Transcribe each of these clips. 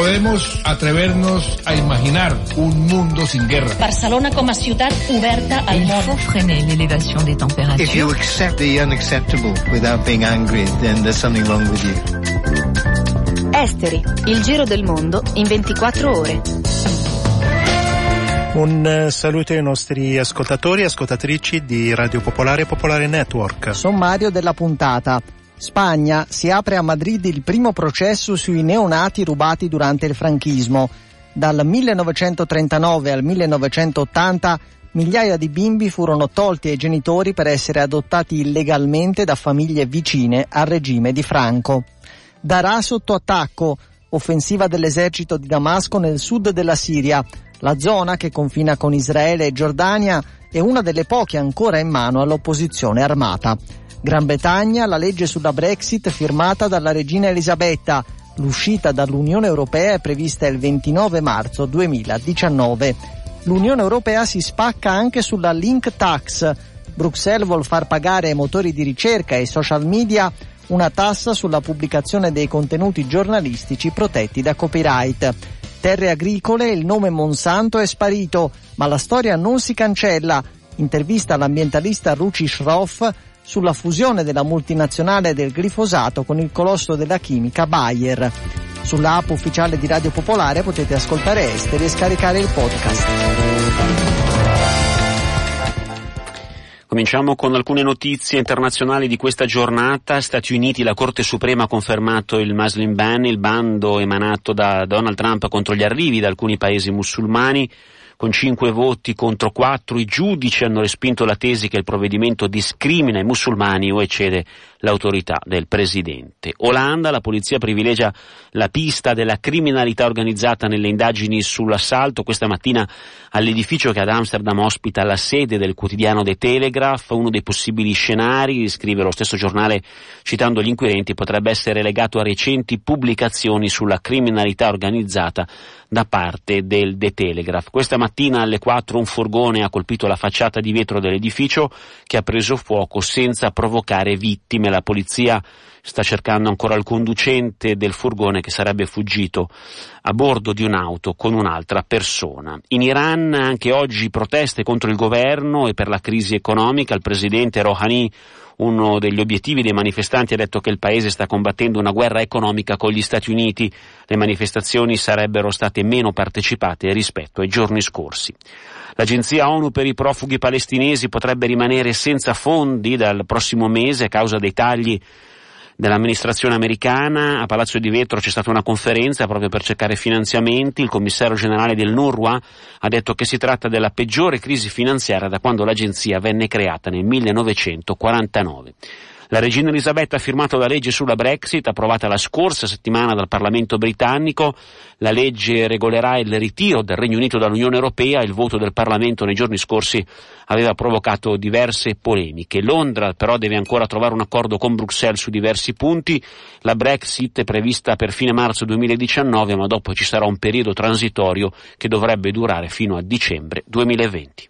Podemos atrevernos a imaginar un mundo sin guerra. Barcelona com a ciutat oberta al món. Il faut freiner l'élévation des températures. If you accept the unacceptable without being angry, then there's something wrong with you. Esteri, il giro del mondo in 24 ore. Un eh, saluto ai nostri ascoltatori e ascoltatrici di Radio Popolare e Popolare Network. Sommario della puntata. Spagna si apre a Madrid il primo processo sui neonati rubati durante il franchismo. Dal 1939 al 1980 migliaia di bimbi furono tolti ai genitori per essere adottati illegalmente da famiglie vicine al regime di Franco. Darà sotto attacco, offensiva dell'esercito di Damasco nel sud della Siria. La zona, che confina con Israele e Giordania, è una delle poche ancora in mano all'opposizione armata. Gran Bretagna, la legge sulla Brexit firmata dalla regina Elisabetta. L'uscita dall'Unione Europea è prevista il 29 marzo 2019. L'Unione Europea si spacca anche sulla link tax. Bruxelles vuol far pagare ai motori di ricerca e ai social media una tassa sulla pubblicazione dei contenuti giornalistici protetti da copyright. Terre agricole, il nome Monsanto è sparito, ma la storia non si cancella. Intervista all'ambientalista Ruci Schroff sulla fusione della multinazionale del glifosato con il colosso della chimica Bayer. Sulla ufficiale di Radio Popolare potete ascoltare Esteri e scaricare il podcast. Cominciamo con alcune notizie internazionali di questa giornata. Stati Uniti, la Corte Suprema ha confermato il Muslim Ban, il bando emanato da Donald Trump contro gli arrivi da alcuni paesi musulmani con cinque voti contro quattro i giudici hanno respinto la tesi che il provvedimento discrimina i musulmani o eccede l'autorità del presidente. Olanda, la polizia privilegia la pista della criminalità organizzata nelle indagini sull'assalto questa mattina all'edificio che ad Amsterdam ospita la sede del quotidiano The Telegraph. Uno dei possibili scenari, scrive lo stesso giornale citando gli inquirenti, potrebbe essere legato a recenti pubblicazioni sulla criminalità organizzata da parte del The Telegraph. Questa mattina alle 4 un furgone ha colpito la facciata di vetro dell'edificio che ha preso fuoco senza provocare vittime. La polizia sta cercando ancora il conducente del furgone che sarebbe fuggito a bordo di un'auto con un'altra persona. In Iran anche oggi proteste contro il governo e per la crisi economica. Il presidente Rouhani uno degli obiettivi dei manifestanti ha detto che il paese sta combattendo una guerra economica con gli Stati Uniti. Le manifestazioni sarebbero state meno partecipate rispetto ai giorni scorsi. L'Agenzia ONU per i profughi palestinesi potrebbe rimanere senza fondi dal prossimo mese a causa dei tagli dell'amministrazione americana. A Palazzo di Vetro c'è stata una conferenza proprio per cercare finanziamenti. Il commissario generale del NURWA ha detto che si tratta della peggiore crisi finanziaria da quando l'agenzia venne creata nel 1949. La regina Elisabetta ha firmato la legge sulla Brexit, approvata la scorsa settimana dal Parlamento britannico. La legge regolerà il ritiro del Regno Unito dall'Unione Europea. Il voto del Parlamento nei giorni scorsi aveva provocato diverse polemiche. Londra però deve ancora trovare un accordo con Bruxelles su diversi punti. La Brexit è prevista per fine marzo 2019, ma dopo ci sarà un periodo transitorio che dovrebbe durare fino a dicembre 2020.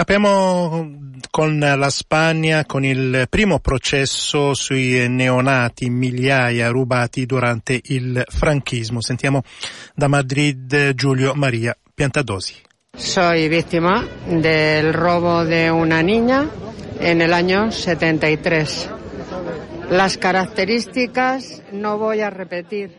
Apriamo con la Spagna con il primo processo sui neonati, migliaia rubati durante il franchismo. Sentiamo da Madrid Giulio Maria Piantadosi. Soy víctima del robo de una niña en el año 73. Las características no voy a repetir.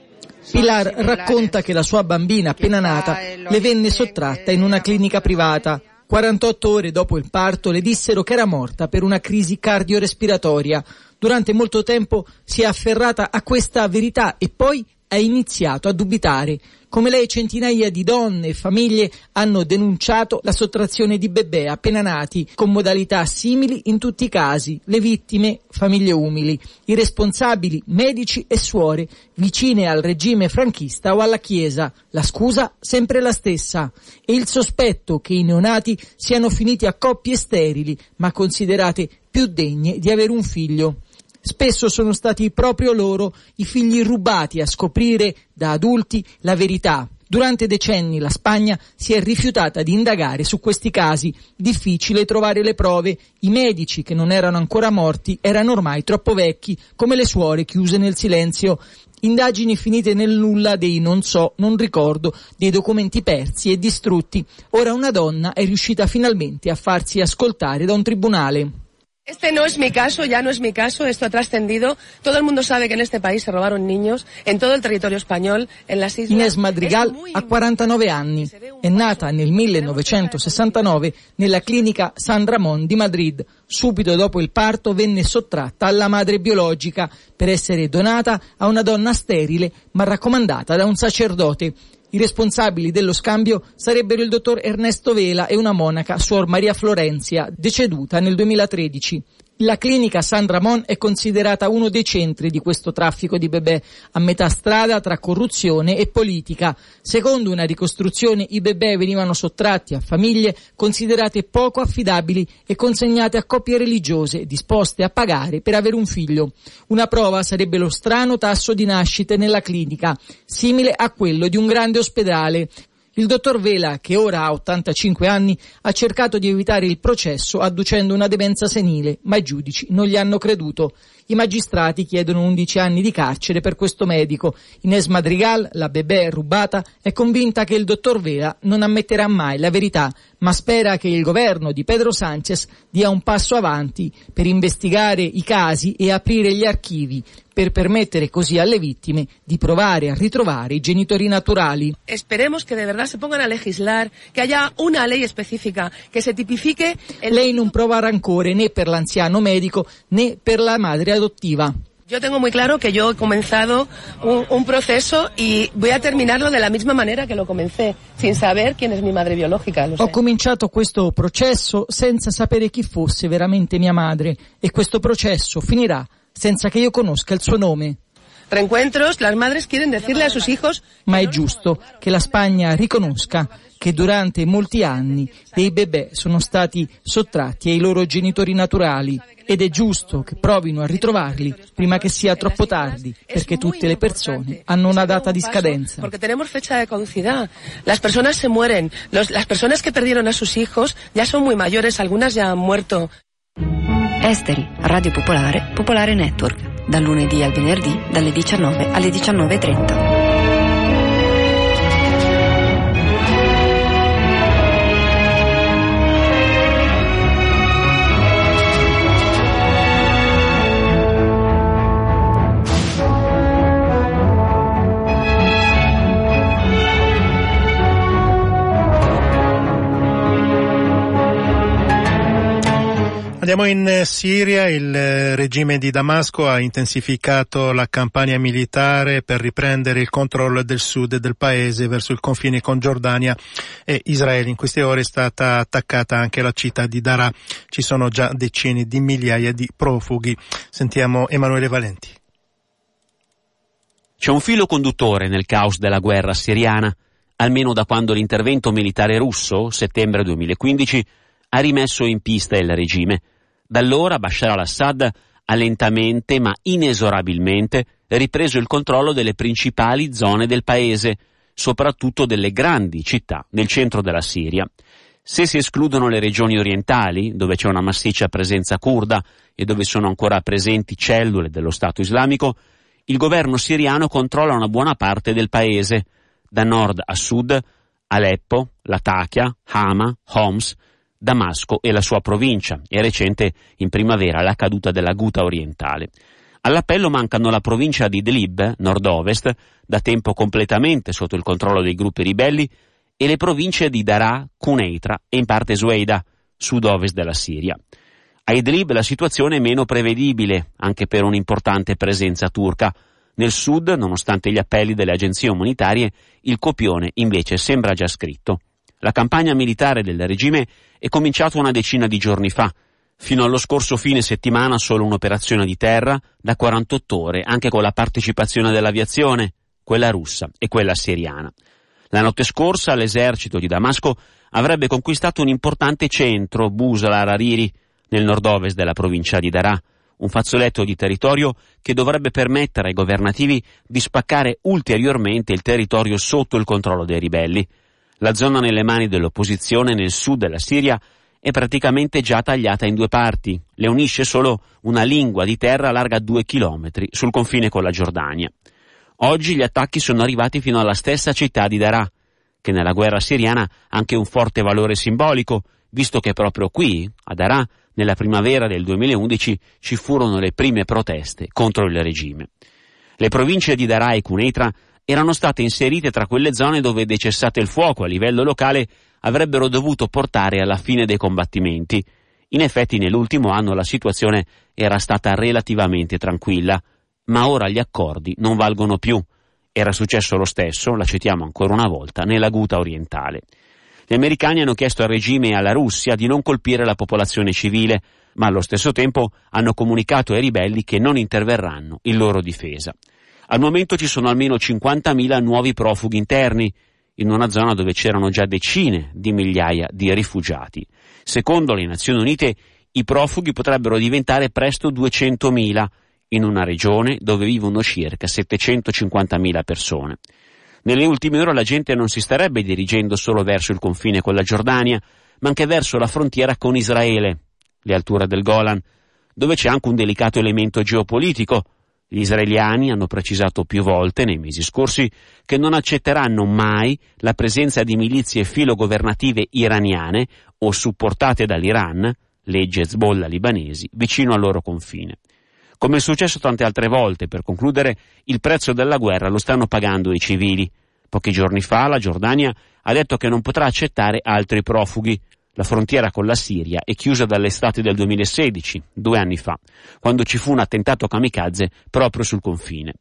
Pilar racconta che la sua bambina appena nata le venne sottratta in una clinica privata 48 ore dopo il parto le dissero che era morta per una crisi cardiorespiratoria. Durante molto tempo si è afferrata a questa verità e poi ha iniziato a dubitare. Come lei centinaia di donne e famiglie hanno denunciato la sottrazione di bebè appena nati con modalità simili in tutti i casi, le vittime famiglie umili, i responsabili medici e suore vicine al regime franchista o alla Chiesa, la scusa sempre la stessa e il sospetto che i neonati siano finiti a coppie sterili ma considerate più degne di avere un figlio. Spesso sono stati proprio loro i figli rubati a scoprire da adulti la verità. Durante decenni la Spagna si è rifiutata di indagare su questi casi. Difficile trovare le prove. I medici che non erano ancora morti erano ormai troppo vecchi, come le suore chiuse nel silenzio. Indagini finite nel nulla dei non so, non ricordo, dei documenti persi e distrutti. Ora una donna è riuscita finalmente a farsi ascoltare da un tribunale. Este no es mi caso, ya no es mi caso, esto ha trascendido. Todo el mundo sabe que en este país se robaron niños, en todo el territorio español, en las islas. Inés Madrigal ha 49 anni, è nata nel 1969 nella clinica San Ramón di Madrid. Subito dopo il parto venne sottratta alla madre biologica per essere donata a una donna sterile ma raccomandata da un sacerdote. I responsabili dello scambio sarebbero il dottor Ernesto Vela e una monaca, Suor Maria Florenzia, deceduta nel 2013. La clinica San Ramon è considerata uno dei centri di questo traffico di bebè, a metà strada tra corruzione e politica. Secondo una ricostruzione i bebè venivano sottratti a famiglie considerate poco affidabili e consegnate a coppie religiose disposte a pagare per avere un figlio. Una prova sarebbe lo strano tasso di nascite nella clinica, simile a quello di un grande ospedale, il dottor Vela, che ora ha 85 anni, ha cercato di evitare il processo adducendo una demenza senile, ma i giudici non gli hanno creduto. I magistrati chiedono 11 anni di carcere per questo medico. Ines Madrigal, la bebè rubata, è convinta che il dottor Vela non ammetterà mai la verità, ma spera che il governo di Pedro Sánchez dia un passo avanti per investigare i casi e aprire gli archivi per permettere così alle vittime di provare a ritrovare i genitori naturali. Esperemos que de verdad se pongan a legislar, que haya una ley específica, que se tipifique... El... Lei non prova rancore né per l'anziano medico né per la madre adottiva. Yo tengo muy claro que yo he comenzado un, un, proceso y voy a terminarlo de la misma manera che lo comencé, sin saber quién es mi madre biologica. Ho cominciato questo processo senza sapere chi fosse veramente mia madre e questo processo finirà senza che io conosca il suo nome. Ma è giusto che la Spagna riconosca che durante molti anni dei bebè sono stati sottratti ai loro genitori naturali ed è giusto che provino a ritrovarli prima che sia troppo tardi, perché tutte le persone hanno una data di scadenza. Perché tenemos fecha de caducidad. Las personas se mueren. Las personas que perdieron a sus hijos ya son muy mayores, algunas ya han muerto. Esteri, Radio Popolare, Popolare Network, dal lunedì al venerdì dalle 19 alle 19.30. Andiamo in Siria, il regime di Damasco ha intensificato la campagna militare per riprendere il controllo del sud del paese verso il confine con Giordania e Israele. In queste ore è stata attaccata anche la città di Dara. Ci sono già decine di migliaia di profughi. Sentiamo Emanuele Valenti. C'è un filo conduttore nel caos della guerra siriana, almeno da quando l'intervento militare russo, settembre 2015, ha rimesso in pista il regime. Da allora Bashar al-Assad ha lentamente ma inesorabilmente ripreso il controllo delle principali zone del paese, soprattutto delle grandi città nel centro della Siria. Se si escludono le regioni orientali, dove c'è una massiccia presenza kurda e dove sono ancora presenti cellule dello Stato islamico, il governo siriano controlla una buona parte del paese, da nord a sud, Aleppo, Latakia, Hama, Homs, Damasco e la sua provincia e recente in primavera la caduta della Guta orientale. All'appello mancano la provincia di Idlib, nord-ovest, da tempo completamente sotto il controllo dei gruppi ribelli, e le province di Daraa, Cuneitra e in parte Zueida, sud-ovest della Siria. A Idlib la situazione è meno prevedibile, anche per un'importante presenza turca. Nel sud, nonostante gli appelli delle agenzie umanitarie, il copione invece sembra già scritto. La campagna militare del regime è cominciata una decina di giorni fa. Fino allo scorso fine settimana solo un'operazione di terra da 48 ore, anche con la partecipazione dell'aviazione, quella russa e quella siriana. La notte scorsa l'esercito di Damasco avrebbe conquistato un importante centro, Busal al-Hariri, nel nord-ovest della provincia di Daraa, un fazzoletto di territorio che dovrebbe permettere ai governativi di spaccare ulteriormente il territorio sotto il controllo dei ribelli. La zona nelle mani dell'opposizione nel sud della Siria è praticamente già tagliata in due parti. Le unisce solo una lingua di terra larga due chilometri sul confine con la Giordania. Oggi gli attacchi sono arrivati fino alla stessa città di Daraa, che nella guerra siriana ha anche un forte valore simbolico, visto che proprio qui, a Daraa, nella primavera del 2011 ci furono le prime proteste contro il regime. Le province di Daraa e Cuneitra erano state inserite tra quelle zone dove decessate il fuoco a livello locale avrebbero dovuto portare alla fine dei combattimenti. In effetti nell'ultimo anno la situazione era stata relativamente tranquilla, ma ora gli accordi non valgono più. Era successo lo stesso, la citiamo ancora una volta, nella Guta orientale. Gli americani hanno chiesto al regime e alla Russia di non colpire la popolazione civile, ma allo stesso tempo hanno comunicato ai ribelli che non interverranno in loro difesa. Al momento ci sono almeno 50.000 nuovi profughi interni, in una zona dove c'erano già decine di migliaia di rifugiati. Secondo le Nazioni Unite, i profughi potrebbero diventare presto 200.000 in una regione dove vivono circa 750.000 persone. Nelle ultime ore la gente non si starebbe dirigendo solo verso il confine con la Giordania, ma anche verso la frontiera con Israele, le alture del Golan, dove c'è anche un delicato elemento geopolitico. Gli israeliani hanno precisato più volte nei mesi scorsi che non accetteranno mai la presenza di milizie filogovernative iraniane o supportate dall'Iran, legge Hezbollah libanesi, vicino al loro confine. Come è successo tante altre volte, per concludere, il prezzo della guerra lo stanno pagando i civili. Pochi giorni fa la Giordania ha detto che non potrà accettare altri profughi. La frontiera con la Siria è chiusa dall'estate del 2016, due anni fa, quando ci fu un attentato kamikaze proprio sul confine.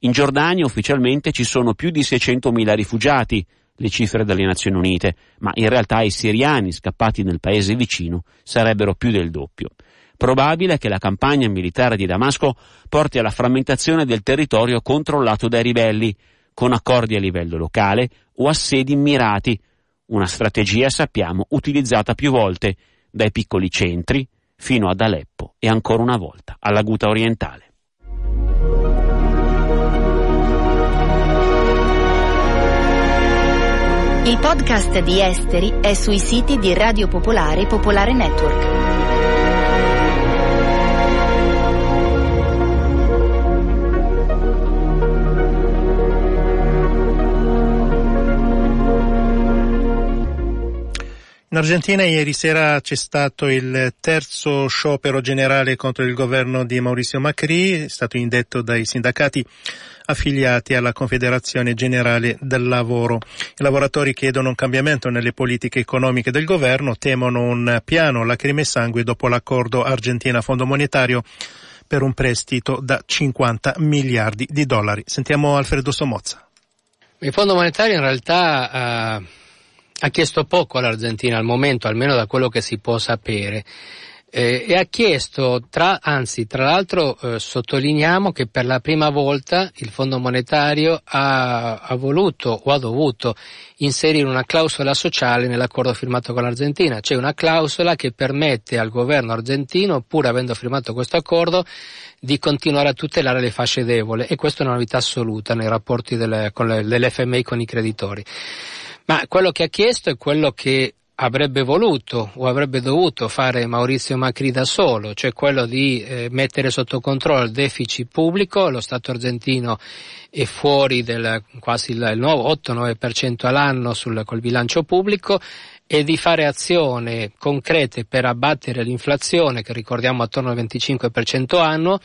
In Giordania ufficialmente ci sono più di 600.000 rifugiati, le cifre delle Nazioni Unite, ma in realtà i siriani scappati nel paese vicino sarebbero più del doppio. Probabile che la campagna militare di Damasco porti alla frammentazione del territorio controllato dai ribelli, con accordi a livello locale o assedi mirati, una strategia, sappiamo, utilizzata più volte dai piccoli centri fino ad Aleppo e ancora una volta alla Guta orientale. Il podcast di Esteri è sui siti di Radio Popolare e Popolare Network. In Argentina ieri sera c'è stato il terzo sciopero generale contro il governo di Mauricio Macri, è stato indetto dai sindacati affiliati alla Confederazione Generale del Lavoro. I lavoratori chiedono un cambiamento nelle politiche economiche del governo, temono un piano lacrime e sangue dopo l'accordo Argentina-Fondo Monetario per un prestito da 50 miliardi di dollari. Sentiamo Alfredo Somozza. Il Fondo Monetario in realtà uh ha chiesto poco all'Argentina al momento, almeno da quello che si può sapere. Eh, e ha chiesto, tra, anzi, tra l'altro eh, sottolineiamo che per la prima volta il Fondo Monetario ha, ha, voluto o ha dovuto inserire una clausola sociale nell'accordo firmato con l'Argentina, cioè una clausola che permette al governo argentino, pur avendo firmato questo accordo, di continuare a tutelare le fasce deboli e questa è una novità assoluta nei rapporti delle, con le, dell'FMI con i creditori. Ma quello che ha chiesto è quello che avrebbe voluto o avrebbe dovuto fare Maurizio Macri da solo, cioè quello di eh, mettere sotto controllo il deficit pubblico, lo Stato argentino è fuori del quasi il, il 8-9% all'anno sul, col bilancio pubblico e di fare azioni concrete per abbattere l'inflazione che ricordiamo attorno al 25% annuo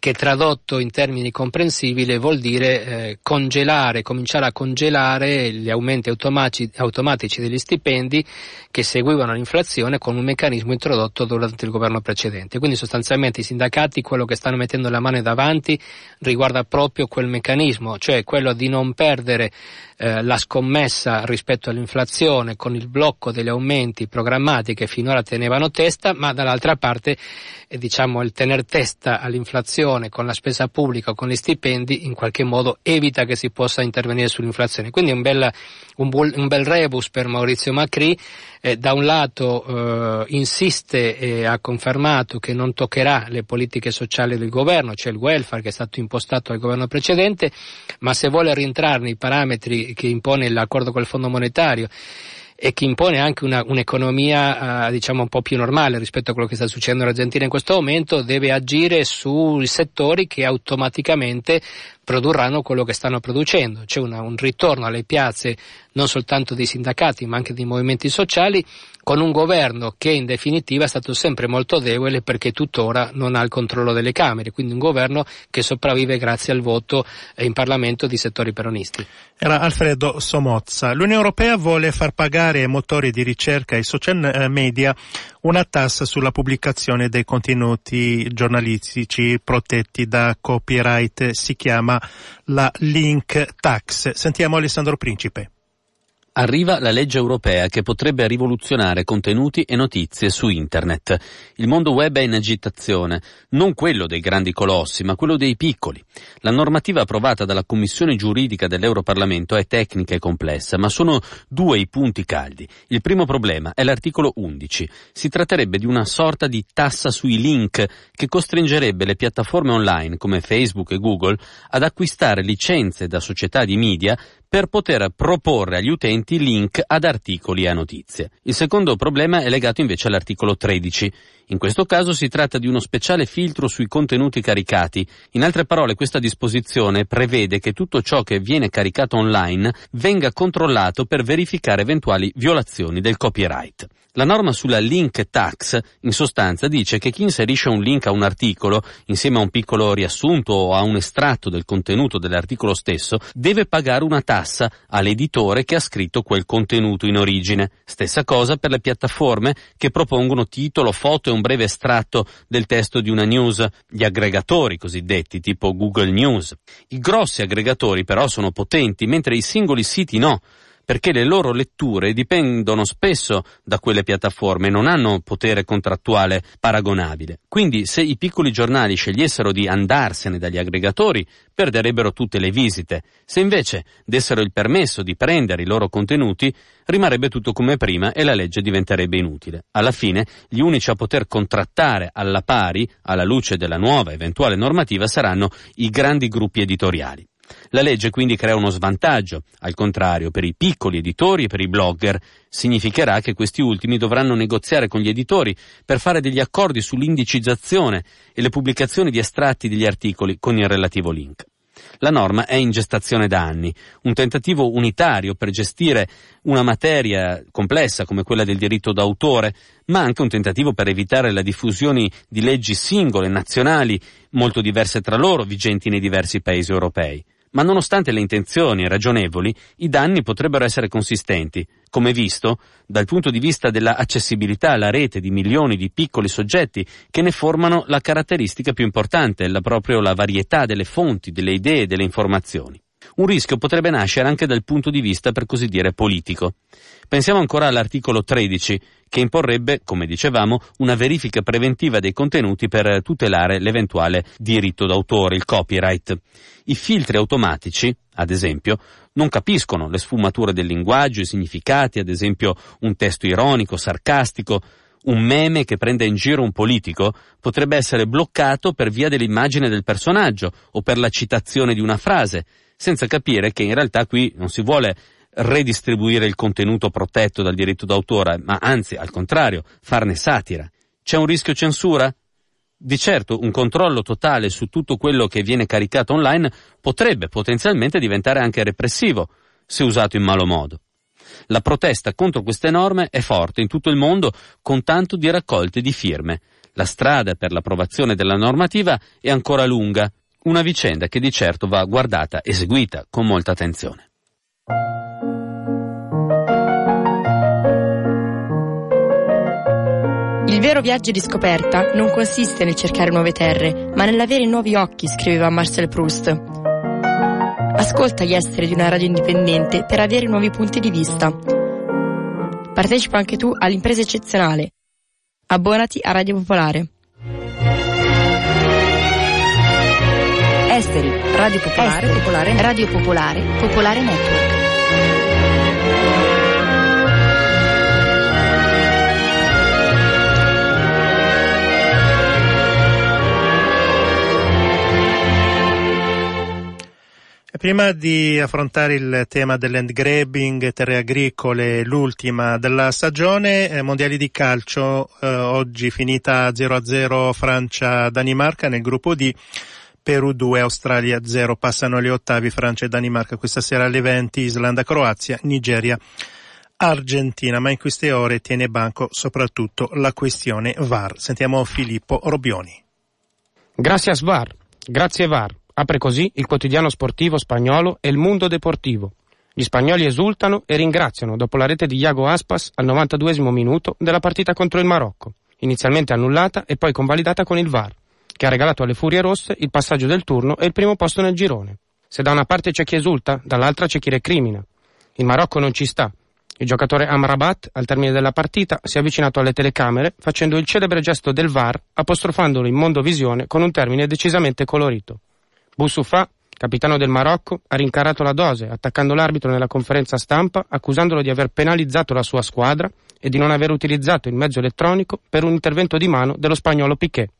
che tradotto in termini comprensibili vuol dire eh, congelare, cominciare a congelare gli aumenti automatici, automatici degli stipendi che seguivano l'inflazione con un meccanismo introdotto durante il governo precedente. Quindi sostanzialmente i sindacati quello che stanno mettendo la mano davanti riguarda proprio quel meccanismo, cioè quello di non perdere eh, la scommessa rispetto all'inflazione con il blocco degli aumenti programmati che finora tenevano testa, ma dall'altra parte eh, diciamo il tener testa all'inflazione con la spesa pubblica con gli stipendi in qualche modo evita che si possa intervenire sull'inflazione. Quindi un bel, un, un bel rebus per Maurizio Macri, eh, da un lato eh, insiste e ha confermato che non toccherà le politiche sociali del governo, cioè il welfare che è stato impostato dal governo precedente, ma se vuole rientrare nei parametri che impone l'accordo con il Fondo monetario e che impone anche una, un'economia uh, diciamo un po' più normale rispetto a quello che sta succedendo in Argentina in questo momento, deve agire sui settori che automaticamente produrranno quello che stanno producendo. C'è una, un ritorno alle piazze non soltanto dei sindacati ma anche dei movimenti sociali con un governo che in definitiva è stato sempre molto debole perché tuttora non ha il controllo delle Camere, quindi un governo che sopravvive grazie al voto in Parlamento di settori peronisti. Era Alfredo Somozza. L'Unione Europea vuole far pagare ai motori di ricerca e social eh, media una tassa sulla pubblicazione dei contenuti giornalistici protetti da copyright. Si chiama la Link Tax. Sentiamo Alessandro Principe. Arriva la legge europea che potrebbe rivoluzionare contenuti e notizie su Internet. Il mondo web è in agitazione, non quello dei grandi colossi, ma quello dei piccoli. La normativa approvata dalla Commissione giuridica dell'Europarlamento è tecnica e complessa, ma sono due i punti caldi. Il primo problema è l'articolo 11. Si tratterebbe di una sorta di tassa sui link che costringerebbe le piattaforme online come Facebook e Google ad acquistare licenze da società di media per poter proporre agli utenti link ad articoli e a notizie. Il secondo problema è legato invece all'articolo 13. In questo caso si tratta di uno speciale filtro sui contenuti caricati. In altre parole, questa disposizione prevede che tutto ciò che viene caricato online venga controllato per verificare eventuali violazioni del copyright. La norma sulla link tax in sostanza dice che chi inserisce un link a un articolo insieme a un piccolo riassunto o a un estratto del contenuto dell'articolo stesso deve pagare una tassa all'editore che ha scritto quel contenuto in origine. Stessa cosa per le piattaforme che propongono titolo, foto e un breve estratto del testo di una news, gli aggregatori cosiddetti tipo Google News. I grossi aggregatori però sono potenti mentre i singoli siti no perché le loro letture dipendono spesso da quelle piattaforme e non hanno potere contrattuale paragonabile. Quindi se i piccoli giornali scegliessero di andarsene dagli aggregatori, perderebbero tutte le visite. Se invece dessero il permesso di prendere i loro contenuti, rimarrebbe tutto come prima e la legge diventerebbe inutile. Alla fine, gli unici a poter contrattare alla pari, alla luce della nuova eventuale normativa, saranno i grandi gruppi editoriali. La legge quindi crea uno svantaggio, al contrario, per i piccoli editori e per i blogger. Significherà che questi ultimi dovranno negoziare con gli editori per fare degli accordi sull'indicizzazione e le pubblicazioni di estratti degli articoli con il relativo link. La norma è in gestazione da anni, un tentativo unitario per gestire una materia complessa come quella del diritto d'autore, ma anche un tentativo per evitare la diffusione di leggi singole, nazionali, molto diverse tra loro, vigenti nei diversi paesi europei ma nonostante le intenzioni ragionevoli, i danni potrebbero essere consistenti, come visto dal punto di vista dell'accessibilità alla rete di milioni di piccoli soggetti che ne formano la caratteristica più importante, la proprio la varietà delle fonti, delle idee e delle informazioni. Un rischio potrebbe nascere anche dal punto di vista, per così dire, politico. Pensiamo ancora all'articolo 13, che imporrebbe, come dicevamo, una verifica preventiva dei contenuti per tutelare l'eventuale diritto d'autore, il copyright. I filtri automatici, ad esempio, non capiscono le sfumature del linguaggio, i significati, ad esempio un testo ironico, sarcastico, un meme che prende in giro un politico potrebbe essere bloccato per via dell'immagine del personaggio o per la citazione di una frase, senza capire che in realtà qui non si vuole redistribuire il contenuto protetto dal diritto d'autore, ma anzi, al contrario, farne satira. C'è un rischio censura? Di certo, un controllo totale su tutto quello che viene caricato online potrebbe potenzialmente diventare anche repressivo, se usato in malo modo. La protesta contro queste norme è forte in tutto il mondo con tanto di raccolte di firme. La strada per l'approvazione della normativa è ancora lunga, una vicenda che di certo va guardata e seguita con molta attenzione. Il vero viaggio di scoperta non consiste nel cercare nuove terre, ma nell'avere nuovi occhi, scriveva Marcel Proust. Ascolta gli esteri di una radio indipendente per avere nuovi punti di vista. Partecipa anche tu all'impresa eccezionale. Abbonati a Radio Popolare. Esteri, Radio Popolare, Esteri, Popolare, Radio Popolare, Popolare Network. Prima di affrontare il tema dell'end grabbing, terre agricole, l'ultima della stagione, eh, mondiali di calcio, eh, oggi finita 0-0 Francia-Danimarca nel gruppo D, Perù 2, Australia 0, passano gli ottavi Francia e Danimarca questa sera alle 20, Islanda, Croazia, Nigeria, Argentina, ma in queste ore tiene banco soprattutto la questione VAR. Sentiamo Filippo Robioni. Gracias VAR, grazie VAR. Apre così il quotidiano sportivo spagnolo El Mundo Deportivo. Gli spagnoli esultano e ringraziano dopo la rete di Iago Aspas al 92 minuto della partita contro il Marocco, inizialmente annullata e poi convalidata con il VAR, che ha regalato alle Furie Rosse il passaggio del turno e il primo posto nel girone. Se da una parte c'è chi esulta, dall'altra c'è chi recrimina. Il Marocco non ci sta. Il giocatore Amrabat, al termine della partita, si è avvicinato alle telecamere facendo il celebre gesto del VAR, apostrofandolo in mondovisione con un termine decisamente colorito. Boussoufa, capitano del Marocco, ha rincarato la dose, attaccando l'arbitro nella conferenza stampa, accusandolo di aver penalizzato la sua squadra e di non aver utilizzato il mezzo elettronico per un intervento di mano dello spagnolo Piquet.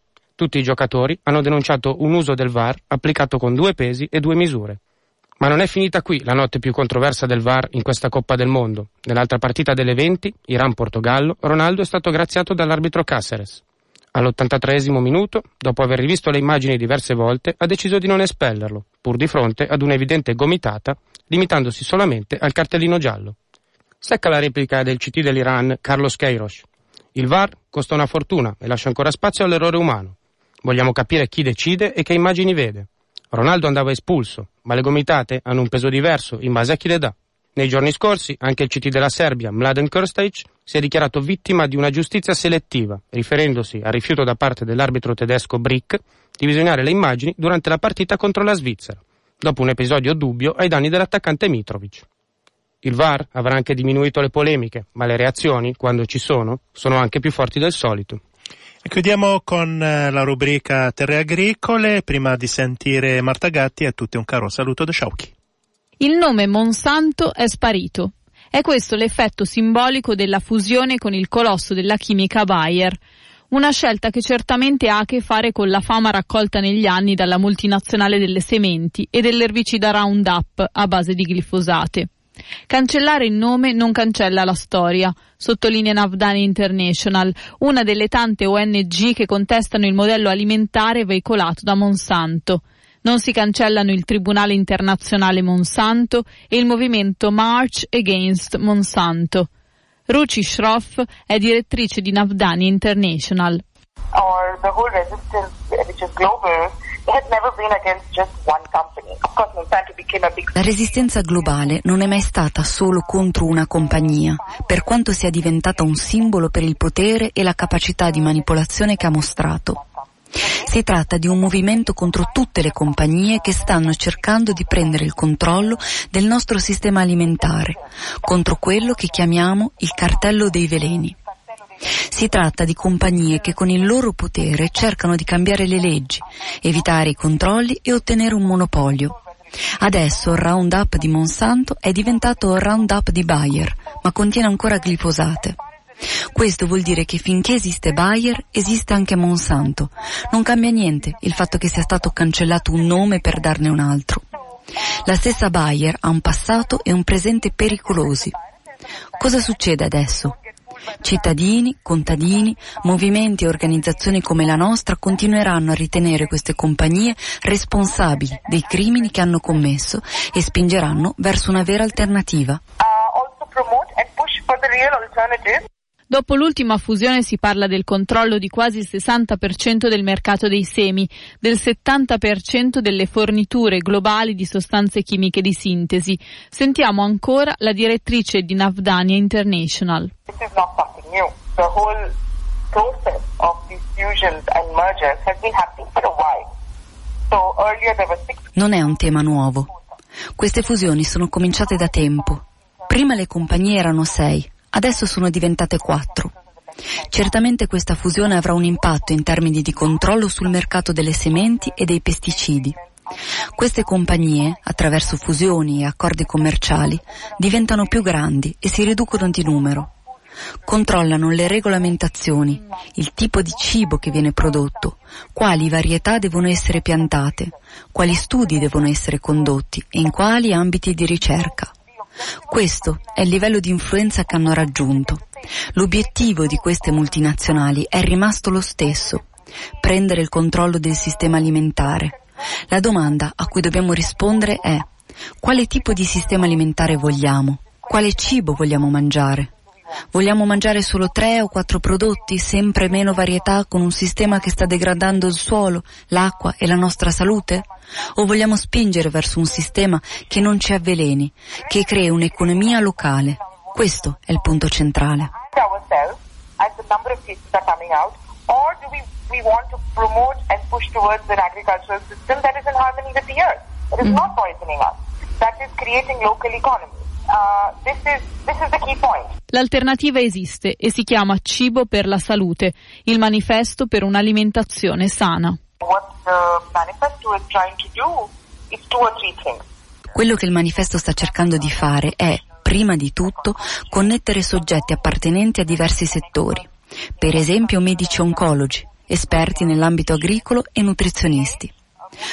Tutti i giocatori hanno denunciato un uso del VAR applicato con due pesi e due misure. Ma non è finita qui la notte più controversa del VAR in questa Coppa del Mondo. Nell'altra partita delle 20, Iran-Portogallo, Ronaldo è stato graziato dall'arbitro Cáceres. All'83 minuto, dopo aver rivisto le immagini diverse volte, ha deciso di non espellerlo, pur di fronte ad un'evidente gomitata, limitandosi solamente al cartellino giallo. Secca la replica del CT dell'Iran, Carlos Queiroz. Il VAR costa una fortuna e lascia ancora spazio all'errore umano. Vogliamo capire chi decide e che immagini vede. Ronaldo andava espulso, ma le gomitate hanno un peso diverso in base a chi le dà. Nei giorni scorsi anche il CT della Serbia, Mladen Krstić, si è dichiarato vittima di una giustizia selettiva, riferendosi al rifiuto da parte dell'arbitro tedesco Brick di visionare le immagini durante la partita contro la Svizzera, dopo un episodio dubbio ai danni dell'attaccante Mitrovic. Il VAR avrà anche diminuito le polemiche, ma le reazioni, quando ci sono, sono anche più forti del solito. Chiudiamo con la rubrica Terre Agricole. Prima di sentire Marta Gatti, a tutti un caro saluto da Sciauchi. Il nome Monsanto è sparito. È questo l'effetto simbolico della fusione con il colosso della chimica Bayer. Una scelta che certamente ha a che fare con la fama raccolta negli anni dalla multinazionale delle sementi e dell'erbicida Roundup a base di glifosate. Cancellare il nome non cancella la storia, sottolinea Navdani International, una delle tante ONG che contestano il modello alimentare veicolato da Monsanto. Non si cancellano il Tribunale internazionale Monsanto e il movimento March Against Monsanto. Ruchi Schroff è direttrice di Navdani International. Or the whole resistance, which is global, La resistenza globale non è mai stata solo contro una compagnia, per quanto sia diventata un simbolo per il potere e la capacità di manipolazione che ha mostrato. Si tratta di un movimento contro tutte le compagnie che stanno cercando di prendere il controllo del nostro sistema alimentare, contro quello che chiamiamo il cartello dei veleni. Si tratta di compagnie che con il loro potere cercano di cambiare le leggi, evitare i controlli e ottenere un monopolio. Adesso il Roundup di Monsanto è diventato il Roundup di Bayer, ma contiene ancora glifosate. Questo vuol dire che finché esiste Bayer, esiste anche Monsanto. Non cambia niente il fatto che sia stato cancellato un nome per darne un altro. La stessa Bayer ha un passato e un presente pericolosi. Cosa succede adesso? Cittadini, contadini, movimenti e organizzazioni come la nostra continueranno a ritenere queste compagnie responsabili dei crimini che hanno commesso e spingeranno verso una vera alternativa. Dopo l'ultima fusione si parla del controllo di quasi il 60% del mercato dei semi, del 70% delle forniture globali di sostanze chimiche di sintesi. Sentiamo ancora la direttrice di Navdania International. This is not something new. The whole process of these fusions and mergers has been happening for a while. So earlier there were six Non è un tema nuovo. Queste fusioni sono cominciate da tempo. Prima le compagnie erano sei, adesso sono diventate quattro. Certamente questa fusione avrà un impatto in termini di controllo sul mercato delle sementi e dei pesticidi. Queste compagnie, attraverso fusioni e accordi commerciali, diventano più grandi e si riducono di numero. Controllano le regolamentazioni, il tipo di cibo che viene prodotto, quali varietà devono essere piantate, quali studi devono essere condotti e in quali ambiti di ricerca. Questo è il livello di influenza che hanno raggiunto. L'obiettivo di queste multinazionali è rimasto lo stesso, prendere il controllo del sistema alimentare. La domanda a cui dobbiamo rispondere è quale tipo di sistema alimentare vogliamo? Quale cibo vogliamo mangiare? Vogliamo mangiare solo tre o quattro prodotti, sempre meno varietà, con un sistema che sta degradando il suolo, l'acqua e la nostra salute? O vogliamo spingere verso un sistema che non ci avveleni, che crei un'economia locale? Questo è il punto centrale. that is creating local economies? Uh, this is this is the key point. L'alternativa esiste e si chiama Cibo per la salute, il manifesto per un'alimentazione sana. What the manifesto is trying to do is two or three things. Quello che il manifesto sta cercando di fare è, prima di tutto, connettere soggetti appartenenti a diversi settori. Per esempio medici oncologi, esperti nell'ambito agricolo e nutrizionisti.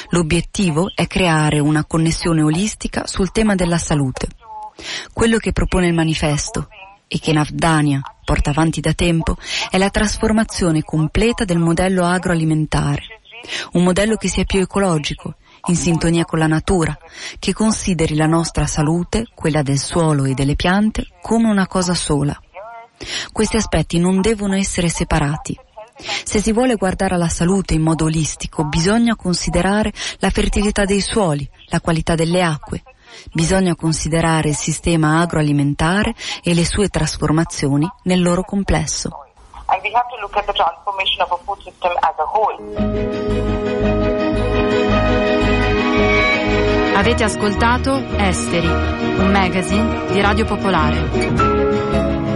L'obiettivo è creare una connessione olistica sul tema della salute. Quello che propone il manifesto e che Navdania porta avanti da tempo è la trasformazione completa del modello agroalimentare. Un modello che sia più ecologico, in sintonia con la natura, che consideri la nostra salute, quella del suolo e delle piante, come una cosa sola. Questi aspetti non devono essere separati. Se si vuole guardare alla salute in modo olistico, bisogna considerare la fertilità dei suoli, la qualità delle acque, bisogna considerare il sistema agroalimentare e le sue trasformazioni nel loro complesso. Avete ascoltato Esteri, un magazine di Radio Popolare.